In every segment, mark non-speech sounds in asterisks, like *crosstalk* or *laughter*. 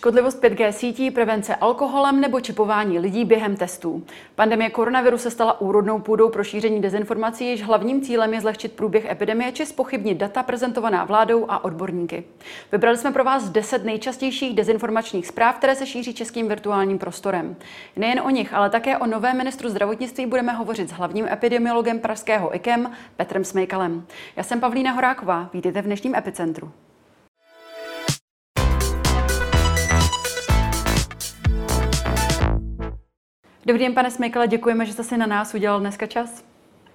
Škodlivost 5G sítí, prevence alkoholem nebo čipování lidí během testů. Pandemie koronaviru se stala úrodnou půdou pro šíření dezinformací, jež hlavním cílem je zlehčit průběh epidemie či spochybnit data prezentovaná vládou a odborníky. Vybrali jsme pro vás 10 nejčastějších dezinformačních zpráv, které se šíří českým virtuálním prostorem. Nejen o nich, ale také o novém ministru zdravotnictví budeme hovořit s hlavním epidemiologem pražského IKEM Petrem Smejkalem. Já jsem Pavlína Horáková, vítejte v dnešním epicentru. Dobrý den, pane Smejkale, děkujeme, že jste si na nás udělal dneska čas.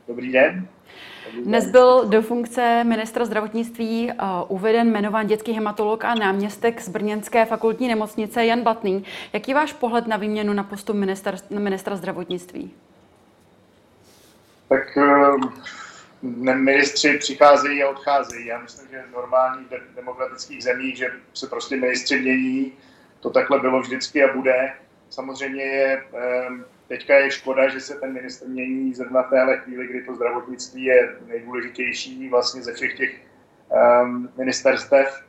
Dobrý den. Dnes byl do funkce ministra zdravotnictví uh, uveden jmenován dětský hematolog a náměstek z Brněnské fakultní nemocnice Jan Batný. Jaký je váš pohled na výměnu na postu ministra, ministra zdravotnictví? Tak uh, ministři přicházejí a odcházejí. Já myslím, že normální v demokratických zemích, že se prostě ministři mění. To takhle bylo vždycky a bude. Samozřejmě je, teďka je škoda, že se ten ministr mění zrovna v téhle chvíli, kdy to zdravotnictví je nejdůležitější vlastně ze všech těch ministerstev.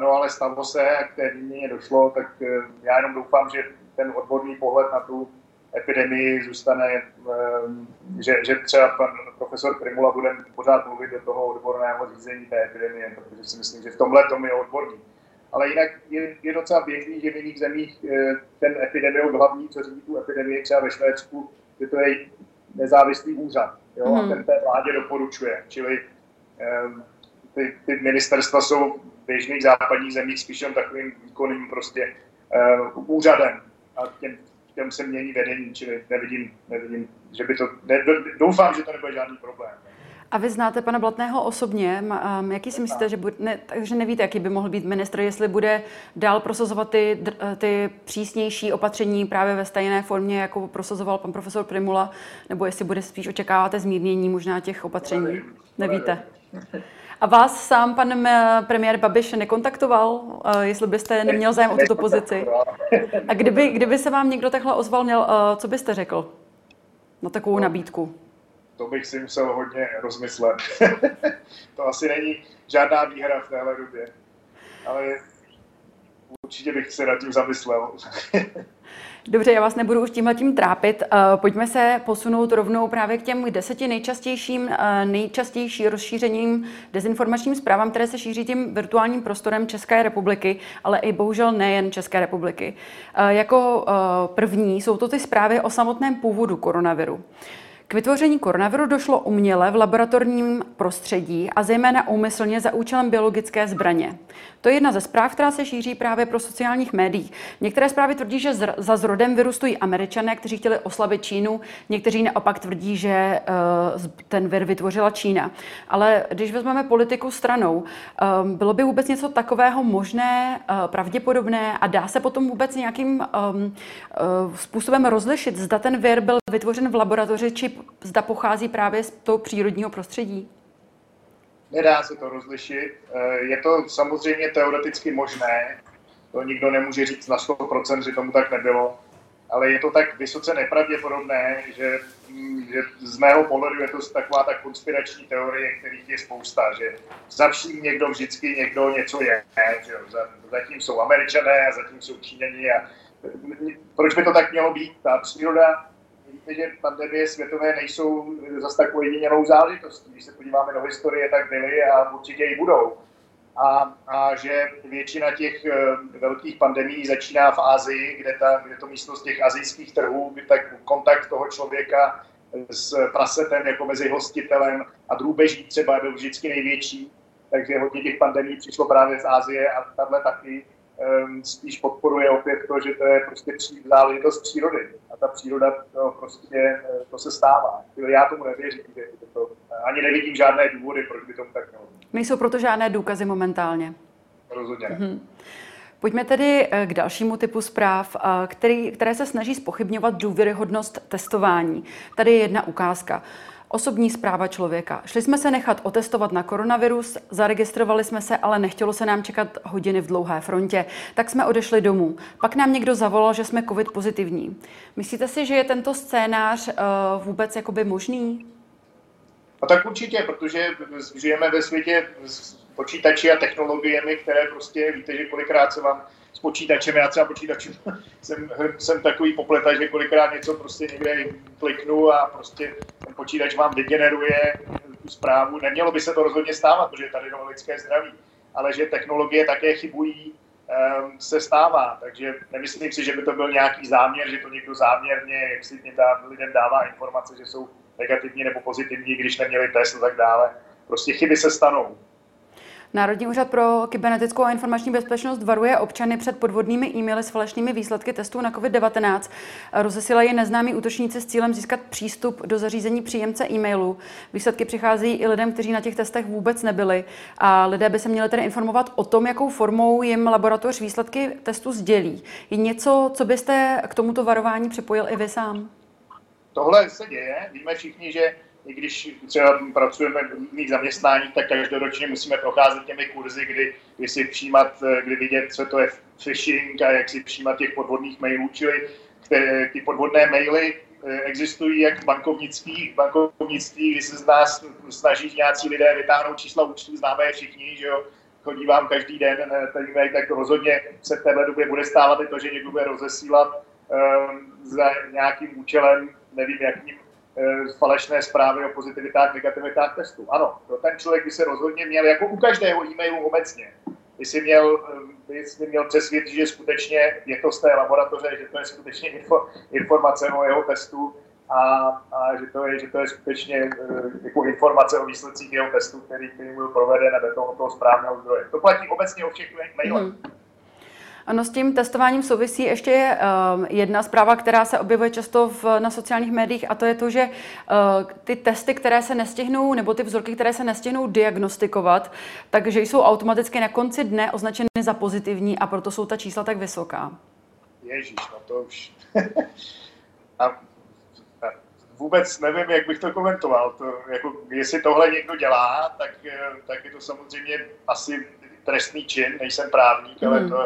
No ale stalo se, a k té výměně došlo, tak uh, já jenom doufám, že ten odborný pohled na tu epidemii zůstane, že, že třeba pan profesor Primula bude pořád mluvit do toho odborného řízení té epidemie, protože si myslím, že v tomhle tom je odborný ale jinak je, je docela běžný, že v jiných zemích eh, ten epidemiolog hlavní, co řídí tu epidemii, třeba ve Švédsku, že to je nezávislý úřad jo, mm. a mhm. ten té vládě doporučuje. Čili um, ty, ty ministerstva jsou v běžných západních zemích spíš jen takovým výkonným prostě uh, úřadem a těm, těm se mění vedení, čili nevidím, nevidím že by to, ne, doufám, že to nebude žádný problém. A vy znáte pana Blatného osobně. Um, jaký si myslíte, že bude, ne, takže nevíte, jaký by mohl být ministr, jestli bude dál prosazovat ty, eh, ty přísnější opatření právě ve stejné formě, jako prosazoval pan profesor Primula, nebo jestli bude spíš očekáváte zmírnění možná těch opatření? Nevíte. A vás sám pan premiér Babiš nekontaktoval, eh, jestli byste neměl zájem o tuto pozici? A kdyby, kdyby se vám někdo takhle ozval, měl, eh, co byste řekl na takovou nabídku? To bych si musel hodně rozmyslet. *laughs* to asi není žádná výhra v téhle době. Ale určitě bych se nad tím zamyslel. *laughs* Dobře, já vás nebudu už tímhle tím trápit. Eh, pojďme se posunout rovnou právě k těm deseti nejčastějším, eh, nejčastější rozšířením dezinformačním zprávám, které se šíří tím virtuálním prostorem České republiky, ale i bohužel nejen České republiky. Eh, jako první jsou to ty zprávy o samotném původu koronaviru. K vytvoření koronaviru došlo uměle v laboratorním prostředí a zejména úmyslně za účelem biologické zbraně. To je jedna ze zpráv, která se šíří právě pro sociálních médií. Některé zprávy tvrdí, že za zrodem viru stojí američané, kteří chtěli oslabit Čínu, někteří naopak tvrdí, že uh, ten vir vytvořila Čína. Ale když vezmeme politiku stranou, um, bylo by vůbec něco takového možné, uh, pravděpodobné a dá se potom vůbec nějakým způsobem rozlišit, zda ten vir byl vytvořen v laboratoři, či zda pochází právě z toho přírodního prostředí? Nedá se to rozlišit. Eh, je to samozřejmě teoreticky možné, to nikdo nemůže říct na 100%, že tomu tak nebylo, ale je to tak vysoce nepravděpodobné, že, mm, že z mého pohledu je to taková ta konspirační teorie, kterých je spousta, že za vším někdo vždycky někdo něco je, že jo? zatím jsou američané a zatím jsou číňani a proč by to tak mělo být? Ta příroda že pandemie světové nejsou zase tak ojedinělou záležitostí. Když se podíváme do historie, tak byly a určitě i budou. A, a že většina těch uh, velkých pandemí začíná v Ázii, kde, ta, kde to místo z těch azijských trhů, tak kontakt toho člověka s prasetem jako mezi hostitelem a drůbeží třeba byl vždycky největší. Takže hodně těch pandemí přišlo právě z Ázie a tahle taky spíš podporuje opět to, že to je prostě záležitost přírody. A ta příroda to prostě, eh, to se stává. Já tomu nevěřím, že to, ani nevidím žádné důvody, proč by tomu tak mělo. Nejsou proto žádné důkazy momentálně. Rozhodně. Mm-hmm. Pojďme tedy eh, k dalšímu typu zpráv, eh, který, které se snaží spochybňovat důvěryhodnost testování. Tady je jedna ukázka. Osobní zpráva člověka. Šli jsme se nechat otestovat na koronavirus, zaregistrovali jsme se, ale nechtělo se nám čekat hodiny v dlouhé frontě. Tak jsme odešli domů. Pak nám někdo zavolal, že jsme covid pozitivní. Myslíte si, že je tento scénář uh, vůbec jakoby možný? A tak určitě, protože žijeme ve světě s počítači a technologiemi, které prostě, víte, že kolikrát se vám s počítačem. Já třeba počítačem *laughs* jsem, jsem takový popleta, že kolikrát něco prostě někde kliknu a prostě ten počítač vám vygeneruje tu zprávu. Nemělo by se to rozhodně stávat, protože tady je lidské zdraví, ale že technologie také chybují, um, se stává. Takže nemyslím si, že by to byl nějaký záměr, že to někdo záměrně, jak si dá, lidem dává informace, že jsou negativní nebo pozitivní, když neměli test a tak dále. Prostě chyby se stanou. Národní úřad pro kybernetickou a informační bezpečnost varuje občany před podvodnými e-maily s falešnými výsledky testů na COVID-19. Rozesílají neznámí útočníci s cílem získat přístup do zařízení příjemce e-mailu. Výsledky přicházejí i lidem, kteří na těch testech vůbec nebyli. A lidé by se měli tedy informovat o tom, jakou formou jim laboratoř výsledky testu sdělí. Je něco, co byste k tomuto varování připojil i vy sám? Tohle se děje. Víme všichni, že i když třeba pracujeme v různých zaměstnáních, tak každoročně musíme procházet těmi kurzy, kdy, kdy si přijímat, kdy vidět, co to je phishing a jak si přijímat těch podvodných mailů, čili které, ty podvodné maily eh, existují jak v bankovnictví, bankovnictví, kdy se z nás snaží nějací lidé vytáhnout čísla účtů, známe je všichni, že jo, chodí vám každý den eh, ten mail, tak rozhodně se v téhle době bude stávat i to, že někdo bude rozesílat um, za nějakým účelem, nevím jakým, Eh, falešné zprávy o pozitivitách, negativitách testů. Ano, to ten člověk by se rozhodně měl, jako u každého e-mailu obecně, by si měl, eh, by si měl přesvědčit, že skutečně je to z té laboratoře, že to je skutečně info, informace o jeho testu a, a že, to je, že to je skutečně eh, jako informace o výsledcích jeho testu, který, který byl proveden a do toho, správného zdroje. To platí obecně o všech mailech. Mm-hmm. Ano, s tím testováním souvisí ještě uh, jedna zpráva, která se objevuje často v, na sociálních médiích, a to je to, že uh, ty testy, které se nestihnou, nebo ty vzorky, které se nestihnou diagnostikovat, takže jsou automaticky na konci dne označeny za pozitivní a proto jsou ta čísla tak vysoká. Ježíš, no to už. *laughs* a vůbec nevím, jak bych to komentoval. To, jako, jestli tohle někdo dělá, tak, eh, tak je to samozřejmě asi trestný čin, nejsem právník, mm. ale hmm. to,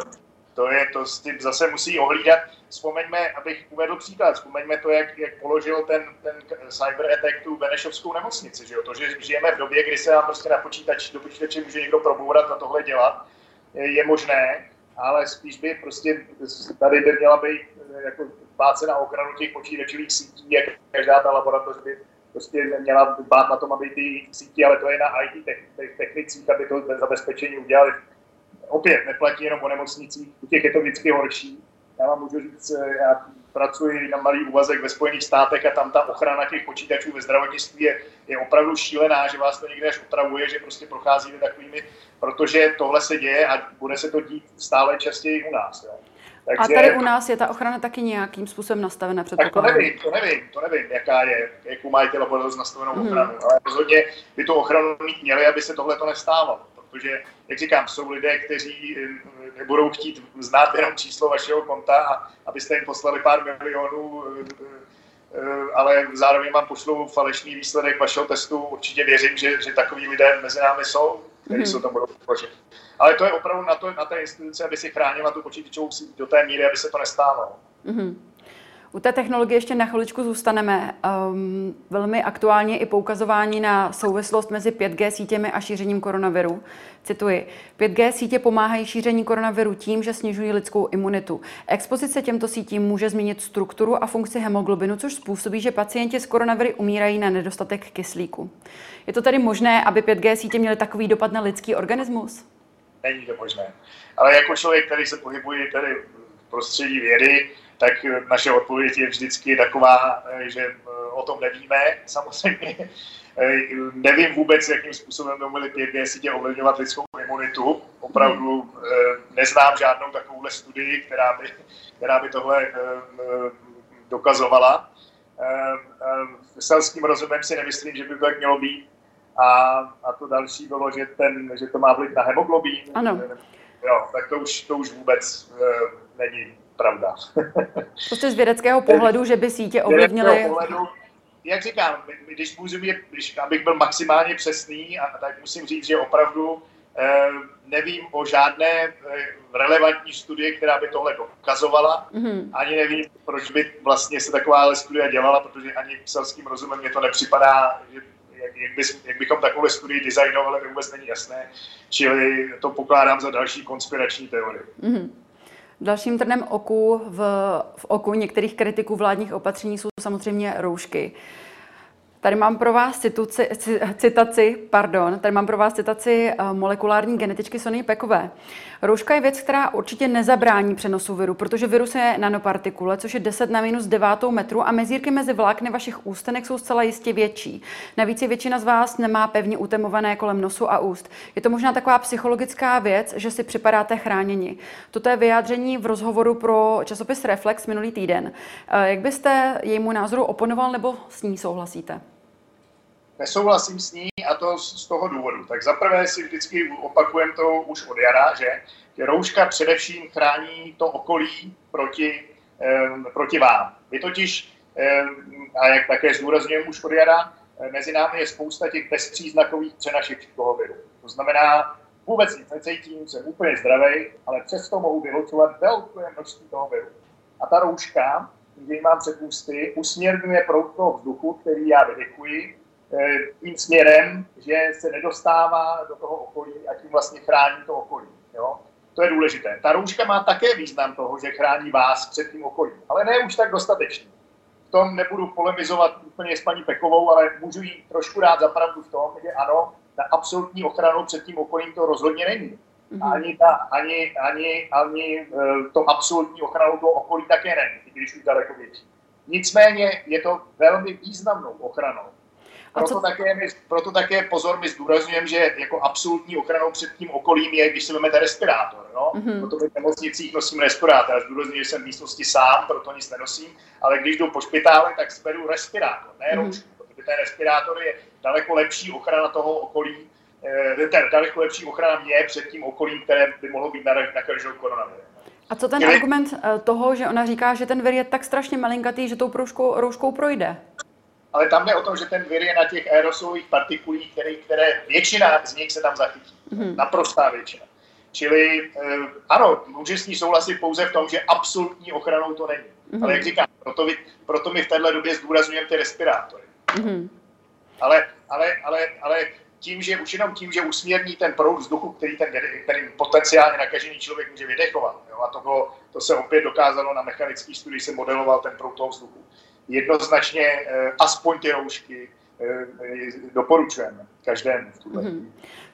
to je, to s tím zase musí ohlídat. Vzpomeňme, abych uvedl příklad, vzpomeňme to, jak, jak položil ten, ten cyber attack tu Benešovskou nemocnici, že jo? to, že žijeme v době, kdy se nám prostě na počítač, do počítače může někdo probourat a tohle dělat, je, je možné, ale spíš by prostě tady by měla být jako bát se na ochranu těch počítačových sítí, jak každá ta laboratoř by prostě měla bát na tom, aby ty sítě, ale to je na IT technicích, aby to zabezpečení udělali opět neplatí jenom o nemocnicích, u těch je to vždycky horší. Já vám můžu říct, eh, já pracuji na malý úvazek ve Spojených státech a tam ta ochrana těch počítačů ve zdravotnictví je, je opravdu šílená, že vás to někde až otravuje, že prostě procházíte takovými, protože tohle se děje a bude se to dít stále častěji u nás. Jo. Takže, a tady u nás je ta ochrana taky nějakým způsobem nastavena Tak to nevím, to nevím, to nevím, jaká je, jakou mají ty laboratoře nastavenou hmm. ochranu, ale rozhodně by tu ochranu mít měli, aby se tohle to nestávalo protože, jak říkám, jsou lidé, kteří eh, nebudou chtít znát jenom číslo vašeho konta a abyste jim poslali pár milionů, eh, eh, ale zároveň vám pošlou falešný výsledek vašeho testu. Určitě věřím, že, že takový lidé mezi námi jsou, kteří mm-hmm. se tam budou tvořit. Ale to je opravdu na, to, na té instituce, aby si chránila tu počítačovou síť do té míry, aby se to nestávalo. Mm-hmm. U té technologie ještě na chviličku zůstaneme. Um, velmi aktuálně i poukazování na souvislost mezi 5G sítěmi a šířením koronaviru. Cituji, 5G sítě pomáhají šíření koronaviru tím, že snižují lidskou imunitu. Expozice těmto sítím může změnit strukturu a funkci hemoglobinu, což způsobí, že pacienti s koronaviry umírají na nedostatek kyslíku. Je to tedy možné, aby 5G sítě měly takový dopad na lidský organismus? Není to možné. Ale jako člověk, který se pohybuje tady v prostředí vědy, tak naše odpověď je vždycky taková, že eh, o tom nevíme. *laughs* Samozřejmě eh, nevím vůbec, jakým způsobem by mohli 5G sítě ovlivňovat lidskou imunitu. Opravdu eh, neznám žádnou takovouhle studii, která by, která by tohle dokazovala. Selským rozumem si nemyslím, že by to tak mělo být. A, a to další bylo, že, ten, že to má vliv na hemoglobín. Ano. Jo, tak to už, to už vůbec není pravda. *laughs* Prostě z vědeckého pohledu, že by sítě ovlivnily... Jak říkám, když, můžu být, když abych byl maximálně přesný, a, tak musím říct, že opravdu eh, nevím o žádné eh, relevantní studie, která by tohle dokazovala. Mm-hmm. Ani nevím, proč by vlastně se taková studie dělala, protože ani selským rozumem mě to nepřipadá, že jak, jak, bys, jak bychom takovou studii designovali, mi vůbec není jasné. Čili to pokládám za další konspirační teorii. Mm-hmm. Dalším trnem oku v, v oku některých kritiků vládních opatření jsou samozřejmě roušky. Tady mám pro vás cituci, citaci, pardon, tady mám pro vás citaci eh, molekulární genetičky Sony Pekové. Rouška je věc, která určitě nezabrání přenosu viru, protože virus je nanopartikule, což je 10 na minus 9 metru a mezírky mezi vlákny vašich ústenek jsou zcela jistě větší. Navíc je většina z vás nemá pevně utemované kolem nosu a úst. Je to možná taková psychologická věc, že si připadáte chráněni. Toto je vyjádření v rozhovoru pro časopis Reflex minulý týden. Eh, jak byste jejímu názoru oponoval nebo s ní souhlasíte? Nesouhlasím s ní a to z toho důvodu. Tak zaprvé si vždycky opakujem to už od jara, že, že rouška především chrání to okolí proti, proti vám. Vy totiž, a jak také zdůrazňujem už od jara, mezi námi je spousta těch bezpříznakových přenašečů toho viru. To znamená, vůbec nic necítím, jsem úplně zdravý, ale přesto mohu vylučovat velké množství toho viru. A ta rouška, když mám před ústy, usměrňuje proud toho vzduchu, který já vydechuji, tím směrem, že se nedostává do toho okolí a tím vlastně chrání to okolí. Jo? To je důležité. Ta rouška má také význam toho, že chrání vás před tím okolím, ale ne už tak dostatečně. V tom nebudu polemizovat úplně s paní Pekovou, ale můžu jí trošku dát zapravdu v tom, že ano, ta absolutní ochranu před tím okolím to rozhodně není. Mm-hmm. Ani, ta, ani, ani, ani eh, to absolutní ochranu toho okolí také není, když už daleko větší. Nicméně je to velmi významnou ochranou proto, co... také, my, proto také pozor, my zdůrazňujeme, že jako absolutní ochranou před tím okolím je, když si vezmete respirátor. No? Mm-hmm. Proto my v nemocnicích nosím respirátor. Já zdůrazňuji, že jsem v místnosti sám, proto nic nenosím, ale když jdu po špitále, tak zberu respirátor, ne mm-hmm. roušku, protože ten respirátor je daleko lepší ochrana toho okolí, eh, ten daleko lepší ochrana mě před tím okolím, které by mohlo být nakaženo koronavirem. A co ten argument eh, toho, že ona říká, že ten vir je tak strašně malinkatý, že tou rouškou, rouškou projde? Ale tam jde o tom, že ten vir je na těch aerosolových partikulích, které, které většina z nich se tam zachytí. Mm-hmm. Naprostá většina. Čili eh, ano, může s ní souhlasit pouze v tom, že absolutní ochranou to není. Mm-hmm. Ale jak říkám, proto, my, proto my v téhle době zdůrazňujeme ty respirátory. Mm-hmm. Ale, ale, ale, ale tím, že už jenom tím, že usměrní ten proud vzduchu, který ten který potenciálně nakažený člověk může vydechovat. Jo? A to, bylo, to se opět dokázalo na mechanický studii, se modeloval ten proud toho vzduchu jednoznačně eh, aspoň ty roušky eh, doporučujeme každému v tuhle mm-hmm.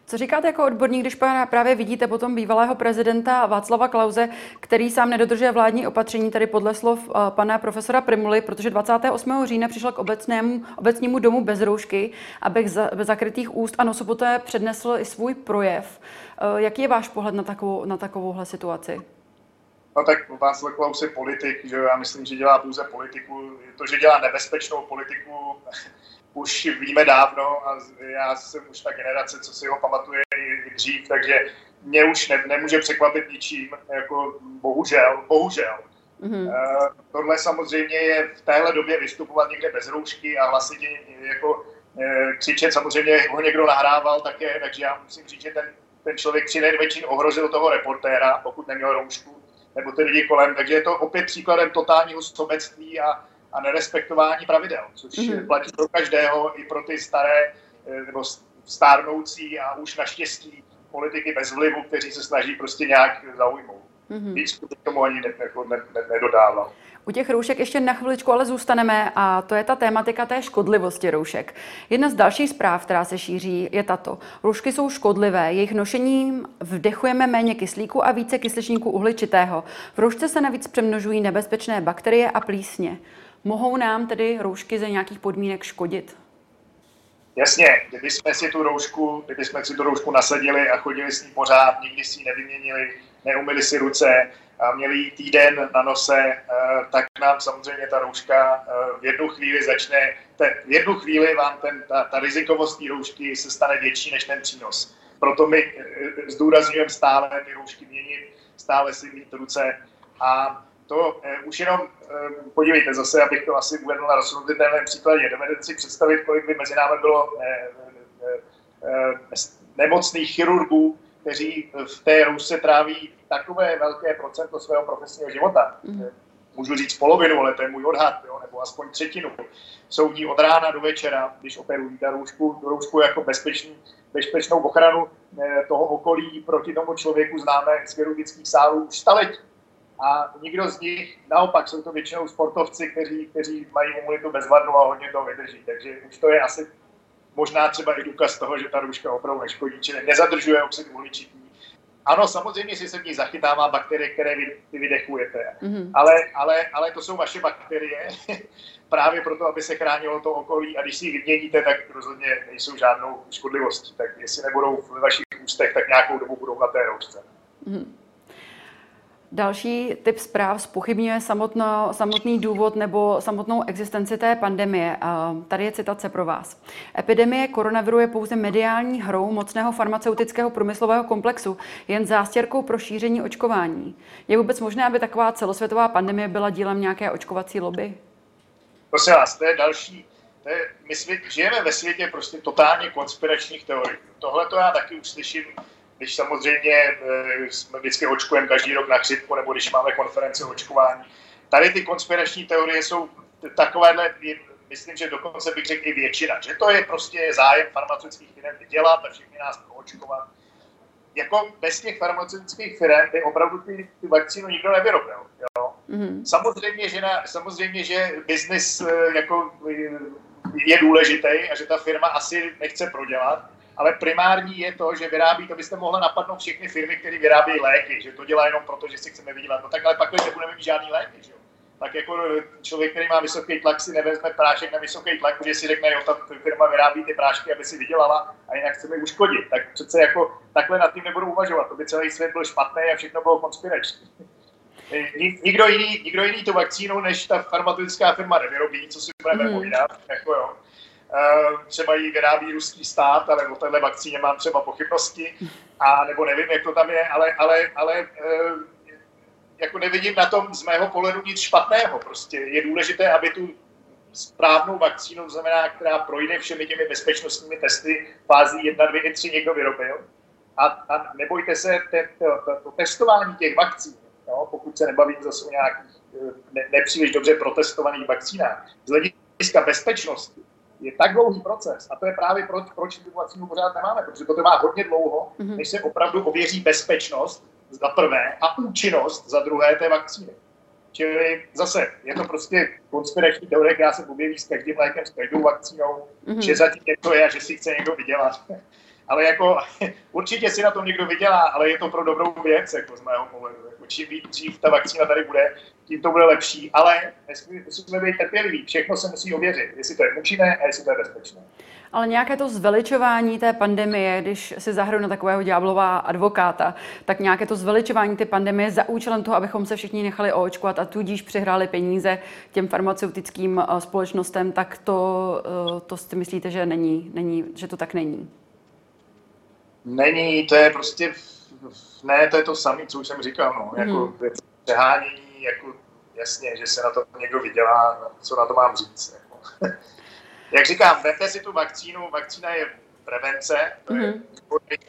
Co říkáte jako odborník, když právě vidíte potom bývalého prezidenta Václava Klauze, který sám nedodržuje vládní opatření, tady podle slov eh, pana profesora Primuly, protože 28. října přišel k obecnému, obecnímu domu bez roušky a bez, bez zakrytých úst a nosu poté přednesl i svůj projev. Jaký je váš pohled na, takovou, na takovouhle situaci? No tak Václav Klaus je politik, že já myslím, že dělá pouze politiku. To, že dělá nebezpečnou politiku, *laughs* už víme dávno a já jsem už ta generace, co si ho pamatuje i dřív, takže mě už ne, nemůže překvapit ničím, jako bohužel, bohužel. Mm-hmm. Uh, tohle samozřejmě je v téhle době vystupovat někde bez roušky a hlasitě jako uh, křičet, samozřejmě ho někdo nahrával také, takže já musím říct, že ten, ten člověk při největším ohrozil toho reportéra, pokud neměl roušku nebo ty lidi kolem. Takže je to opět příkladem totálního sobectví a, a nerespektování pravidel, což mm-hmm. platí pro každého, i pro ty staré eh, nebo stárnoucí a už naštěstí politiky bez vlivu, kteří se snaží prostě nějak zaujmout. Mm-hmm. Víc k tomu ani ne, ne, ne, nedodával. U těch roušek ještě na chviličku ale zůstaneme a to je ta tématika té škodlivosti roušek. Jedna z dalších zpráv, která se šíří, je tato. Roušky jsou škodlivé, jejich nošením vdechujeme méně kyslíku a více kysličníku uhličitého. V roušce se navíc přemnožují nebezpečné bakterie a plísně. Mohou nám tedy roušky ze nějakých podmínek škodit? Jasně, kdyby jsme si tu roušku, kdyby jsme si tu roušku nasadili a chodili s ní pořád, nikdy si ji nevyměnili, neumili si ruce, a měli týden na nose, eh, tak nám samozřejmě ta rouška eh, v jednu chvíli začne, v jednu chvíli vám ten, ta, ta rizikovost té roušky se stane větší než ten přínos. Proto my eh, zdůrazňujeme stále ty roušky měnit, stále si mít ruce a to eh, už jenom eh, podívejte zase, abych to asi uvedl na rozhodnutém příkladě. Dovedete si představit, kolik by mezi námi bylo eh, eh, eh, nemocných chirurgů, kteří v té roušce tráví takové velké procento svého profesního života. Mm. Můžu říct polovinu, ale to je můj odhad, jo, nebo aspoň třetinu. Jsou ní od rána do večera, když operují ta roušku, tu roušku jako bezpečný, bezpečnou ochranu eh, toho okolí proti tomu člověku známe z chirurgických sálů už staletí. a nikdo z nich, naopak jsou to většinou sportovci, kteří, kteří mají imunitu bezvadnou a hodně to vydrží. Takže už to je asi možná třeba i důkaz toho, že ta růžka opravdu neškodí, čili nezadržuje oxid uhličitý. Ano, samozřejmě si se v ní zachytává bakterie, které vy, vy vydechujete, mm-hmm. ale, ale, ale to jsou vaše bakterie *laughs* právě proto, aby se chránilo to okolí a když si ji vyměníte, tak rozhodně nejsou žádnou škodlivostí. Tak jestli nebudou ve vašich ústech, tak nějakou dobu budou na té roušce. Mm-hmm. Další typ zpráv spochybňuje samotno, samotný důvod nebo samotnou existenci té pandemie. Tady je citace pro vás. Epidemie koronaviru je pouze mediální hrou mocného farmaceutického průmyslového komplexu, jen zástěrkou pro šíření očkování. Je vůbec možné, aby taková celosvětová pandemie byla dílem nějaké očkovací lobby? Prosím vás, to je další. To je, my svět, žijeme ve světě prostě totálně konspiračních teorií. Tohle to já taky uslyším když samozřejmě eh, jsme vždycky očkujeme každý rok na chřipku, nebo když máme konference o očkování. Tady ty konspirační teorie jsou takovéhle, myslím, že dokonce bych řekl i většina, že to je prostě zájem farmaceutických firm vydělat a všichni nás očkovat. Jako bez těch farmaceutických firm by opravdu ty, ty vakcínu nikdo nevyrobil. Jo? Mm-hmm. Samozřejmě, že na, samozřejmě, že biznis eh, jako je důležitý a že ta firma asi nechce prodělat, ale primární je to, že vyrábí, to byste mohli napadnout všechny firmy, které vyrábějí léky, že to dělá jenom proto, že si chceme vydělat. No tak ale pak nebudeme mít žádný léky, že jo? Tak jako člověk, který má vysoký tlak, si nevezme prášek na vysoký tlak, protože si řekne, jo, ta firma vyrábí ty prášky, aby si vydělala a jinak chceme uškodit. Tak přece jako takhle nad tím nebudou uvažovat. To by celý svět byl špatný a všechno bylo konspirační. Nikdo jiný, nikdo jiný tu vakcínu, než ta farmaceutická firma nevyrobí, co si budeme mm. povídat. Jako jo. Eh, třeba ji vyrábí ruský stát, ale o téhle vakcíně mám třeba pochybnosti, a nebo nevím, jak to tam je, ale, ale, ale eh, jako nevidím na tom z mého pohledu nic špatného. Prostě je důležité, aby tu správnou vakcínu, znamená, která projde všemi těmi bezpečnostními testy fází 1, 2 3 někdo vyrobil. A, a nebojte se, te, to, to testování těch vakcín, jo, pokud se nebavím zase o nějakých eh, ne, nepříliš dobře protestovaných vakcínách, z hlediska bezpečnosti, je tak dlouhý proces. A to je právě proč, proč tu vakcínu pořád nemáme, protože to trvá hodně dlouho, mm-hmm. než se opravdu ověří bezpečnost za prvé a účinnost za druhé té vakcíny. Čili zase je to prostě konspirační teorie, která se objeví s každým lékem, s každou vakcínou, mm-hmm. že zatím něco je a že si chce někdo vydělat. *laughs* ale jako *laughs* určitě si na tom někdo vydělá, ale je to pro dobrou věc, jako z mého pohledu. Čím víc dřív ta vakcína tady bude, tím to bude lepší, ale musíme být trpěliví. Všechno se musí ověřit, jestli to je účinné a jestli to je bezpečné. Ale nějaké to zveličování té pandemie, když si zahrnu na takového ďáblová advokáta, tak nějaké to zveličování té pandemie za účelem toho, abychom se všichni nechali oočkovat a tudíž přihráli peníze těm farmaceutickým eh, společnostem, tak to, eh, to si myslíte, že není, není, že to tak není? Není, to je prostě, ne, to je to samé, co už jsem říkal, no, jako hmm. přehánění, jako jasně, že se na to někdo vydělá, co na to mám říct. Jako. *laughs* Jak říkám, vemte si tu vakcínu, vakcína je prevence, to je mm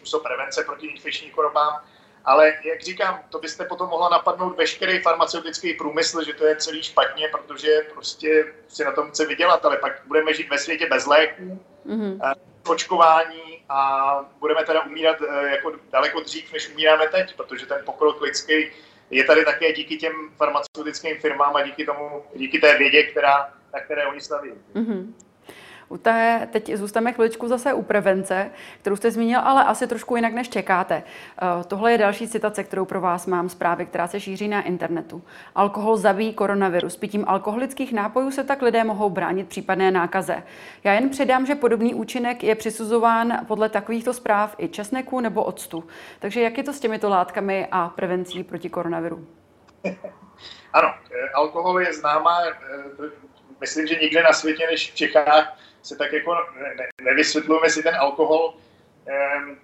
způsob prevence proti infekčním chorobám, ale jak říkám, to byste potom mohla napadnout veškerý farmaceutický průmysl, že to je celý špatně, protože prostě si na tom chce vydělat, ale pak budeme žít ve světě bez léků, mm-hmm. očkování a budeme teda umírat eh, jako daleko dřív, než umíráme teď, protože ten pokrok lidský je tady také díky těm farmaceutickým firmám a díky tomu, díky té vědě, která, na které oni staví. Mm-hmm. U té, teď zůstaneme chviličku zase u prevence, kterou jste zmínil, ale asi trošku jinak, než čekáte. Uh, tohle je další citace, kterou pro vás mám zprávy, která se šíří na internetu. Alkohol zabíjí koronavirus. Pitím alkoholických nápojů se tak lidé mohou bránit případné nákaze. Já jen předám, že podobný účinek je přisuzován podle takovýchto zpráv i česneku nebo octu. Takže jak je to s těmito látkami a prevencí proti koronaviru? Ano, eh, alkohol je známá, eh, myslím, že nikde na světě než v Čechách se tak jako ne, nevysvětlujeme si ten alkohol.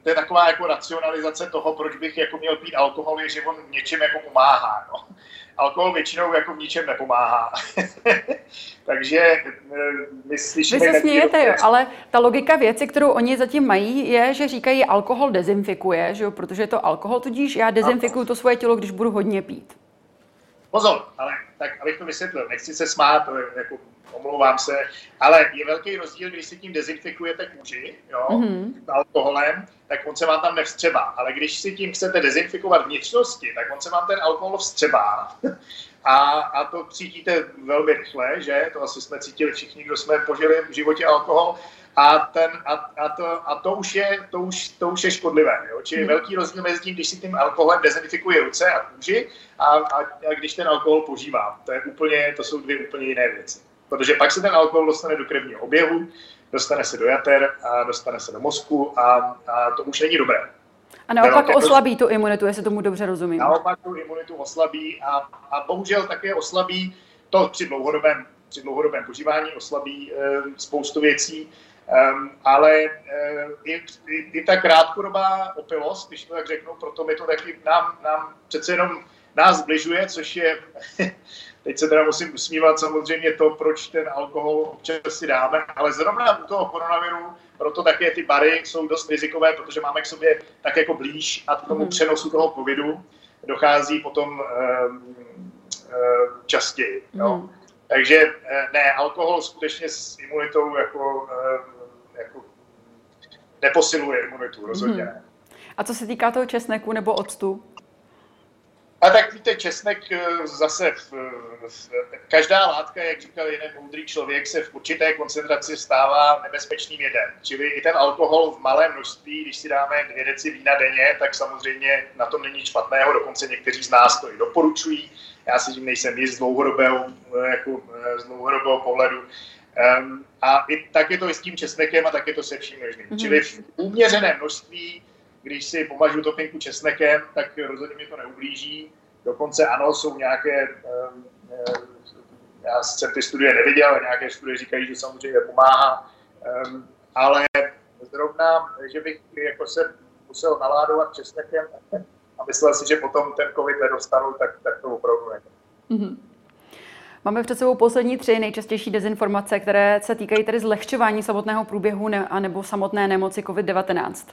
To je taková jako racionalizace toho, proč bych jako měl pít alkohol, je, že on něčem jako pomáhá. No. Alkohol většinou jako v ničem nepomáhá. *laughs* Takže my slyšíme... Vy se smějete, jo, ale ta logika věci, kterou oni zatím mají, je, že říkají, alkohol dezinfikuje, že jo, protože je to alkohol, tudíž já dezinfikuju to svoje tělo, když budu hodně pít. Pozor, ale tak abych to vysvětlil, nechci se smát, jako omlouvám se, ale je velký rozdíl, když si tím dezinfikujete kůži, jo, mm-hmm. alkoholem, tak on se vám tam nevstřebá. Ale když si tím chcete dezinfikovat vnitřnosti, tak on se vám ten alkohol vstřebá. *laughs* A, a to cítíte velmi rychle, že? To asi jsme cítili všichni, kdo jsme požili v životě alkohol. A, ten, a, a, to, a to, už je, to, už, to už je škodlivé. Jo? Čili hmm. velký rozdíl mezi tím, když si tím alkoholem dezinfikuje ruce a kůži a, a, a když ten alkohol požívá. To, je úplně, to jsou dvě úplně jiné věci. Protože pak se ten alkohol dostane do krevního oběhu, dostane se do jater a dostane se do mozku a, a to už není dobré. A naopak no, oslabí tu imunitu, jestli tomu dobře rozumím. Naopak tu imunitu oslabí a, a bohužel také oslabí to při dlouhodobém, při dlouhodobém požívání oslabí e, spoustu věcí, Um, ale uh, i, i, i ta krátkodobá opilost, když to tak řeknu, proto mi to taky nám, nám přece jenom nás zbližuje, což je, *laughs* teď se teda musím usmívat samozřejmě to, proč ten alkohol občas si dáme, ale zrovna u toho koronaviru, proto také ty bary jsou dost rizikové, protože máme k sobě tak jako blíž a k tomu mhm. přenosu toho covidu dochází potom um, um, častěji. Mm. Jo. Takže eh, ne, alkohol skutečně s imunitou jako, jako neposiluje imunitu, rozhodně ne. A co se týká toho česneku nebo octu? A tak víte, česnek eh, zase, v, v, každá látka, jak říkal jeden moudrý člověk, se v určité koncentraci stává nebezpečným jedem. Čili i ten alkohol v malém množství, když si dáme dvě deci vína denně, tak samozřejmě na tom není špatného, dokonce někteří z nás to i doporučují já si tím nejsem jist z dlouhodobého, eh, jako, eh, z dlouhodobého pohledu. Um, a i, tak je to i s tím česnekem a tak je to se vším možným. Mm-hmm. Čili v uměřené množství, když si pomažu topinku česnekem, tak rozhodně mi to neublíží. Dokonce ano, jsou nějaké, um, já jsem ty studie neviděl, ale nějaké studie říkají, že samozřejmě pomáhá, um, ale zrovna, že bych jako se musel naládovat česnekem, a myslel si, že potom ten covid nedostanu, tak, tak to opravdu není. Mm-hmm. Máme před sebou poslední tři nejčastější dezinformace, které se týkají tedy zlehčování samotného průběhu ne- anebo samotné nemoci COVID-19.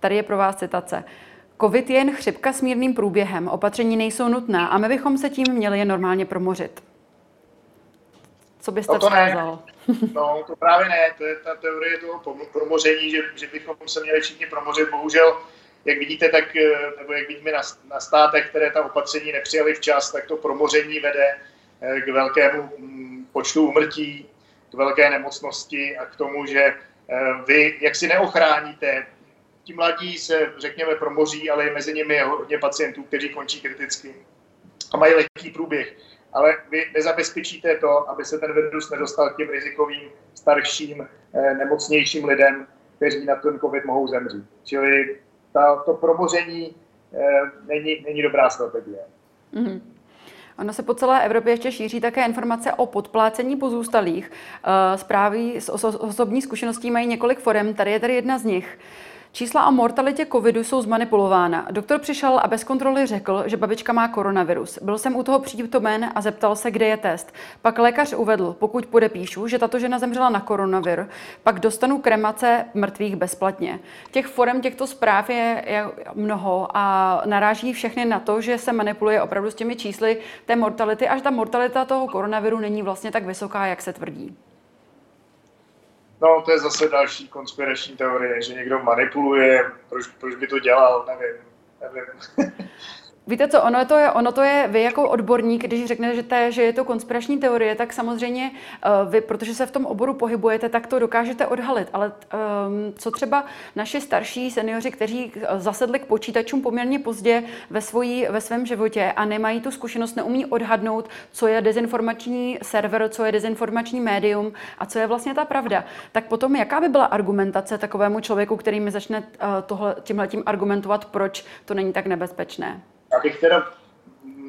Tady je pro vás citace. COVID je jen chřipka s mírným průběhem, opatření nejsou nutná a my bychom se tím měli jen normálně promořit. Co byste no to vzkázal? Ne. *laughs* No, to právě ne. To je ta teorie toho promoření, že, že bychom se měli všichni promořit. Bohužel jak vidíte, tak, eh, nebo jak vidíme na, na státech, které ta opatření nepřijali včas, tak to promoření vede eh, k velkému mm, počtu umrtí, k velké nemocnosti a k tomu, že eh, vy jak si neochráníte, ti mladí se, řekněme, promoří, ale mezi nimi je hodně pacientů, kteří končí kriticky a mají lehký průběh. Ale vy nezabezpečíte to, aby se ten virus nedostal k těm rizikovým, starším, nemocnějším lidem, kteří na ten COVID mohou zemřít. Čili ta, to promoření e, není, není dobrá strategie. Mm-hmm. Ono se po celé Evropě ještě šíří také informace o podplácení pozůstalých. Eh, zprávy z osobní zkušeností mají několik forem, tady je tady jedna z nich. Čísla o mortalitě covidu jsou zmanipulována. Doktor přišel a bez kontroly řekl, že babička má koronavirus. Byl jsem u toho přítomen a zeptal se, kde je test. Pak lékař uvedl, pokud podepíšu, že tato žena zemřela na koronavir, pak dostanu kremace mrtvých bezplatně. Těch forem těchto zpráv je, je mnoho a naráží všechny na to, že se manipuluje opravdu s těmi čísly té mortality, až ta mortalita toho koronaviru není vlastně tak vysoká, jak se tvrdí. No, to je zase další konspirační teorie, že někdo manipuluje, proč, proč by to dělal, nevím. nevím. *laughs* Víte co, ono to, je, ono to je, vy jako odborník, když řeknete, že je to konspirační teorie, tak samozřejmě uh, vy, protože se v tom oboru pohybujete, tak to dokážete odhalit. Ale um, co třeba naši starší seniori, kteří zasedli k počítačům poměrně pozdě ve, svojí, ve svém životě a nemají tu zkušenost, neumí odhadnout, co je dezinformační server, co je dezinformační médium a co je vlastně ta pravda, tak potom jaká by byla argumentace takovému člověku, který mi začne uh, tohle, tímhletím argumentovat, proč to není tak nebezpečné? Já bych teda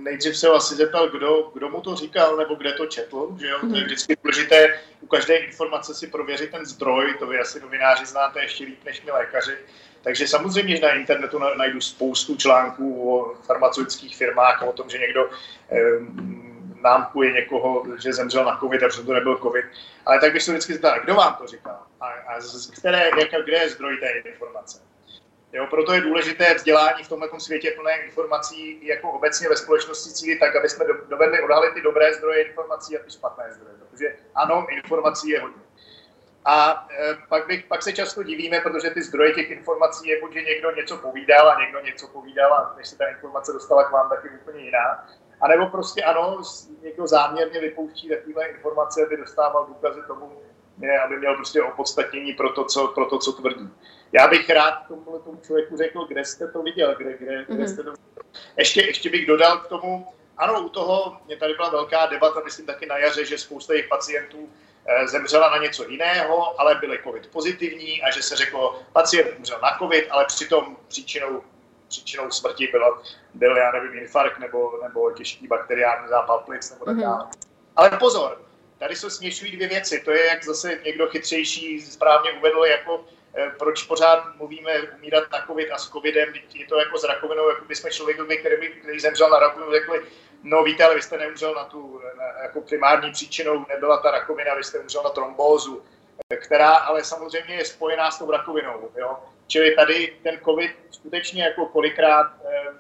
nejdřív se asi zeptal, kdo, kdo mu to říkal nebo kde to četl, že jo? To je mhm. vždycky důležité u každé informace si prověřit ten zdroj, to vy asi novináři znáte ještě líp než my lékaři. Takže samozřejmě, že na internetu najdu spoustu článků o farmaceutických firmách a o tom, že někdo eh, námkuje někoho, že zemřel na covid a protože to nebyl covid. Ale tak bych se vždycky zeptal, kdo vám to říkal a, a z které, jak, kde je zdroj té informace. Jo, proto je důležité vzdělání v tomto světě plné informací jako obecně ve společnosti cílit tak, aby jsme dovedli odhalit ty dobré zdroje informací a ty špatné zdroje. Protože ano, informací je hodně. A e, pak, bych, pak se často divíme, protože ty zdroje těch informací je buď, že někdo něco povídal a někdo něco povídal a než se ta informace dostala k vám, tak je úplně jiná. A nebo prostě ano, někdo záměrně vypouští takové informace, aby dostával důkazy tomu, aby měl prostě opodstatnění pro to, co, pro to, co tvrdí. Já bych rád tomu, tomu člověku řekl, kde jste to viděl, kde, kde, kde mhm. jste to viděl. Ještě, ještě bych dodal k tomu, ano, u toho mě tady byla velká debata, myslím taky na jaře, že spousta jejich pacientů eh, zemřela na něco jiného, ale byly covid pozitivní a že se řeklo, pacient umřel na covid, ale přitom příčinou, příčinou smrti byl, byl, já nevím, infarkt nebo, nebo těžký bakteriální zápal plic nebo tak mhm. dále. Mm-hmm. Ale pozor, tady se směšují dvě věci. To je, jak zase někdo chytřejší správně uvedl, jako Eh, proč pořád mluvíme umírat na covid a s covidem, je to jako s rakovinou, jako by jsme člověkovi, který, který zemřel na rakovinu, řekli, no víte, ale vy jste neumřel na tu, na, jako primární příčinou nebyla ta rakovina, vy jste umřel na trombózu, která ale samozřejmě je spojená s tou rakovinou. Jo? Čili tady ten covid skutečně jako kolikrát eh, eh,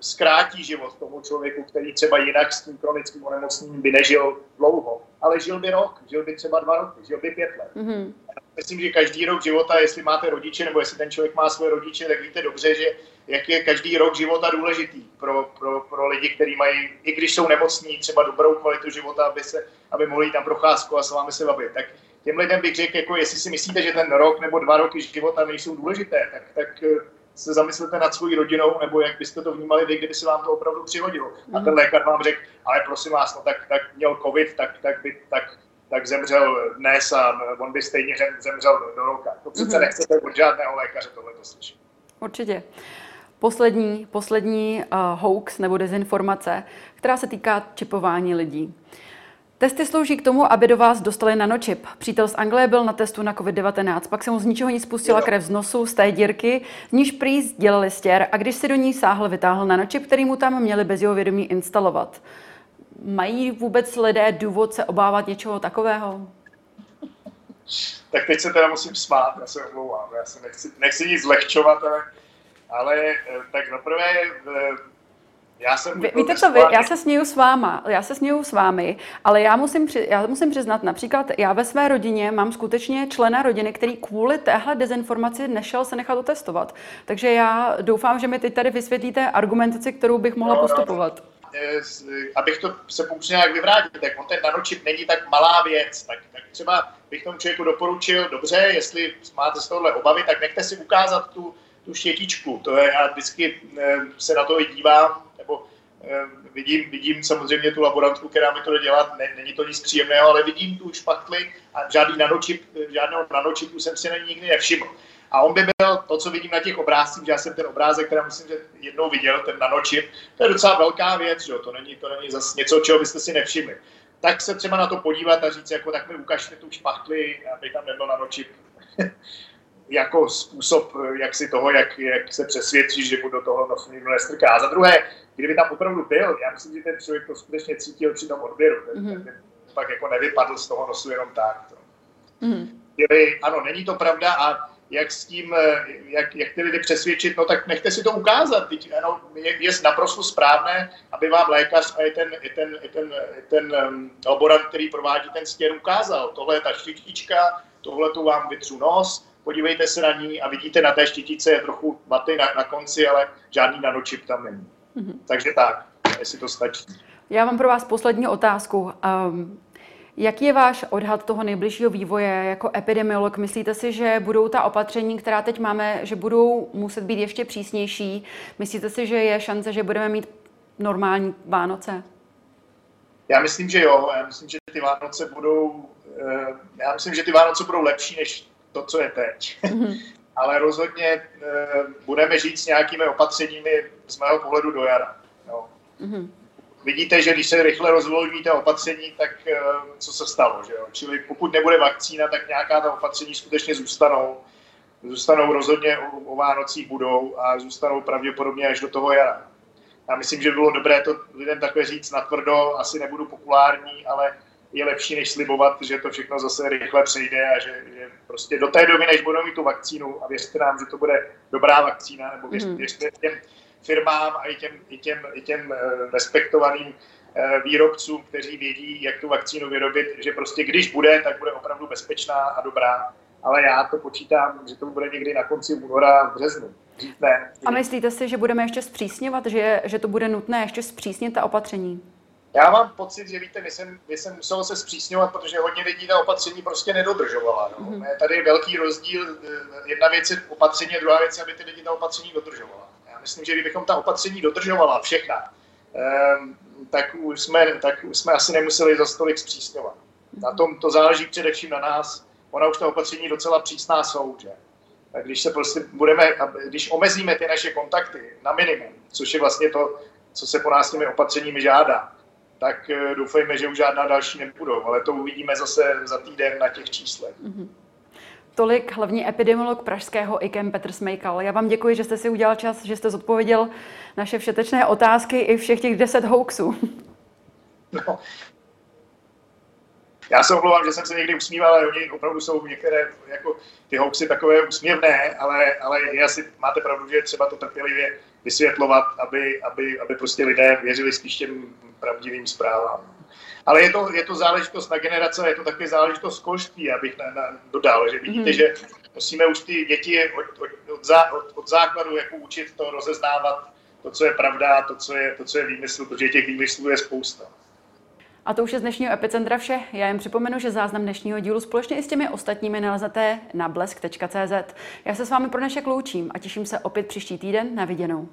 zkrátí život tomu člověku, který třeba jinak s tím chronickým onemocněním by nežil dlouho, ale žil by rok, žil by třeba dva roky, žil by pět let. Mm-hmm myslím, že každý rok života, jestli máte rodiče nebo jestli ten člověk má své rodiče, tak víte dobře, že jak je každý rok života důležitý pro, pro, pro lidi, kteří mají, i když jsou nemocní, třeba dobrou kvalitu života, aby, se, aby mohli jít tam procházku a s vámi se bavit. Tak těm lidem bych řekl, jako jestli si myslíte, že ten rok nebo dva roky života nejsou důležité, tak, tak eh, se zamyslete nad svojí rodinou, nebo jak byste to vnímali vy, kdyby se vám to opravdu přihodilo. A ten mhm. lékař vám řekl, ale prosím vás, no tak, tak měl covid, tak, tak, by, tak tak zemřel dnes a on by stejně zemřel do roka. To přece mm-hmm. nechcete od žádného lékaře tohle slyšet. Určitě. Poslední, poslední uh, hoax nebo dezinformace, která se týká čipování lidí. Testy slouží k tomu, aby do vás dostali nanočip. Přítel z Anglie byl na testu na COVID-19, pak se mu z ničeho nic spustila krev z nosu, z té dírky, z níž prý dělali stěr a když si do ní sáhl, vytáhl nanočip, který mu tam měli bez jeho vědomí instalovat. Mají vůbec lidé důvod se obávat něčeho takového? Tak teď se teda musím smát, já se omlouvám, já se nechci, nechci nic zlehčovat, ale, ale tak zaprvé já jsem... Vy, víte co, vy, já se směju s váma, já se směju s vámi, ale já musím, při, já musím přiznat, například já ve své rodině mám skutečně člena rodiny, který kvůli téhle dezinformaci nešel se nechat otestovat. Takže já doufám, že mi teď tady vysvětlíte argumentaci, kterou bych mohla no, postupovat. No, abych to se pokusil nějak vyvrátit, tak on ten nanočip není tak malá věc, tak, tak třeba bych tomu člověku doporučil, dobře, jestli máte z tohohle obavy, tak nechte si ukázat tu, tu štětičku. To je, já vždycky eh, se na to i dívám, nebo eh, vidím, vidím samozřejmě tu laborantku, která mi to ne, není to nic příjemného, ale vidím tu špachtli a žádný nanočip, žádného nanočipu jsem si na ní nikdy nevšiml. A on by byl to, co vidím na těch obrázcích, že já jsem ten obrázek, který myslím, že jednou viděl, ten nanočip, to je docela velká věc, že? to není, to není zase něco, čeho byste si nevšimli. Tak se třeba na to podívat a říct, jako tak mi ukažte tu špachtli, aby tam nebyl nanočip. *laughs* jako způsob, jak si toho, jak, jak se přesvědčí, že mu do toho nosu nikdo nestrká. A za druhé, kdyby tam opravdu byl, já myslím, že ten člověk to skutečně cítil při tom odběru, mm-hmm. ten, pak jako nevypadl z toho nosu jenom tak. To. Mm-hmm. ano, není to pravda a jak s tím, jak, jak ty lidi přesvědčit, no tak nechte si to ukázat. Teď, ano, je, je naprosto správné, aby vám lékař a i ten, i ten, i ten, i ten um, laborant, který provádí ten stěn, ukázal. Tohle je ta štička, tohle tu vám vytřu nos, podívejte se na ní a vidíte na té štitice je trochu vaty na, na konci, ale žádný nanočip tam není. Mm-hmm. Takže tak, jestli to stačí. Já mám pro vás poslední otázku. Um, Jaký je váš odhad toho nejbližšího vývoje jako epidemiolog? Myslíte si, že budou ta opatření, která teď máme, že budou muset být ještě přísnější? Myslíte si, že je šance, že budeme mít normální Vánoce? Já myslím, že jo. Já myslím, že ty Vánoce budou, eh, já myslím, že ty Vánoce budou lepší než to, co je teď. Mm-hmm. *laughs* Ale rozhodně eh, budeme žít s nějakými opatřeními z mého pohledu do jara. Jo. Mm-hmm vidíte, že když se rychle rozvolní ta opatření, tak eh, co se stalo, že jo? Čili pokud nebude vakcína, tak nějaká ta opatření skutečně zůstanou. Zůstanou rozhodně o, o Vánocích budou a zůstanou pravděpodobně až do toho jara. Já myslím, že by bylo dobré to lidem takhle říct natvrdo, asi nebudu populární, ale je lepší, než slibovat, že to všechno zase rychle přejde a že, že prostě do té doby, než budou mít tu vakcínu a věřte nám, že to bude dobrá vakcína, nebo věřte, mm. věřte těm firmám a i těm, i těm, i těm respektovaným výrobcům, kteří vědí, jak tu vakcínu vyrobit, že prostě když bude, tak bude opravdu bezpečná a dobrá ale já to počítám, že to bude někdy na konci února, v březnu. Ne. A myslíte si, že budeme ještě zpřísňovat, že, že to bude nutné ještě zpřísnit ta opatření? Já mám pocit, že víte, my jsem, my jsem musel se zpřísňovat, protože hodně lidí ta opatření prostě nedodržovala. No. Mm-hmm. Tady je velký rozdíl. Jedna věc je opatření, druhá věc je, aby ty lidi ta opatření dodržovala. Já myslím, že kdybychom ta opatření dodržovala všechna, um, tak, už jsme, tak už jsme asi nemuseli za stolik zpřísňovat. Na tom to záleží především na nás, ona už ta opatření docela přísná jsou, že? Tak když se prostě budeme, když omezíme ty naše kontakty na minimum, což je vlastně to, co se po nás těmi opatřeními žádá, tak eh, doufejme, že už žádná další nebudou, ale to uvidíme zase za týden na těch číslech. Mm-hmm. Tolik hlavní epidemiolog pražského IKEM Petr Smejkal. Já vám děkuji, že jste si udělal čas, že jste zodpověděl naše všetečné otázky i všech těch deset hoaxů. No, já se omlouvám, že jsem se někdy usmíval, ale oni opravdu jsou některé jako ty hoaxy takové úsměvné, ale, ale je asi, máte pravdu, že je třeba to trpělivě vysvětlovat, aby, aby, aby prostě lidé věřili spíš těm pravdivým zprávám. Ale je to, je to záležitost na generace, je to také záležitost školství, abych na, na, dodal, že vidíte, mm. že musíme už ty děti od, od, od, zá, od, od základu jako učit to rozeznávat, to, co je pravda, to, co je, to, co je výmysl, protože těch výmyslů je spousta. A to už je z dnešního Epicentra vše. Já jen připomenu, že záznam dnešního dílu společně i s těmi ostatními naleznete na blesk.cz. Já se s vámi pro dnešek loučím a těším se opět příští týden na viděnou.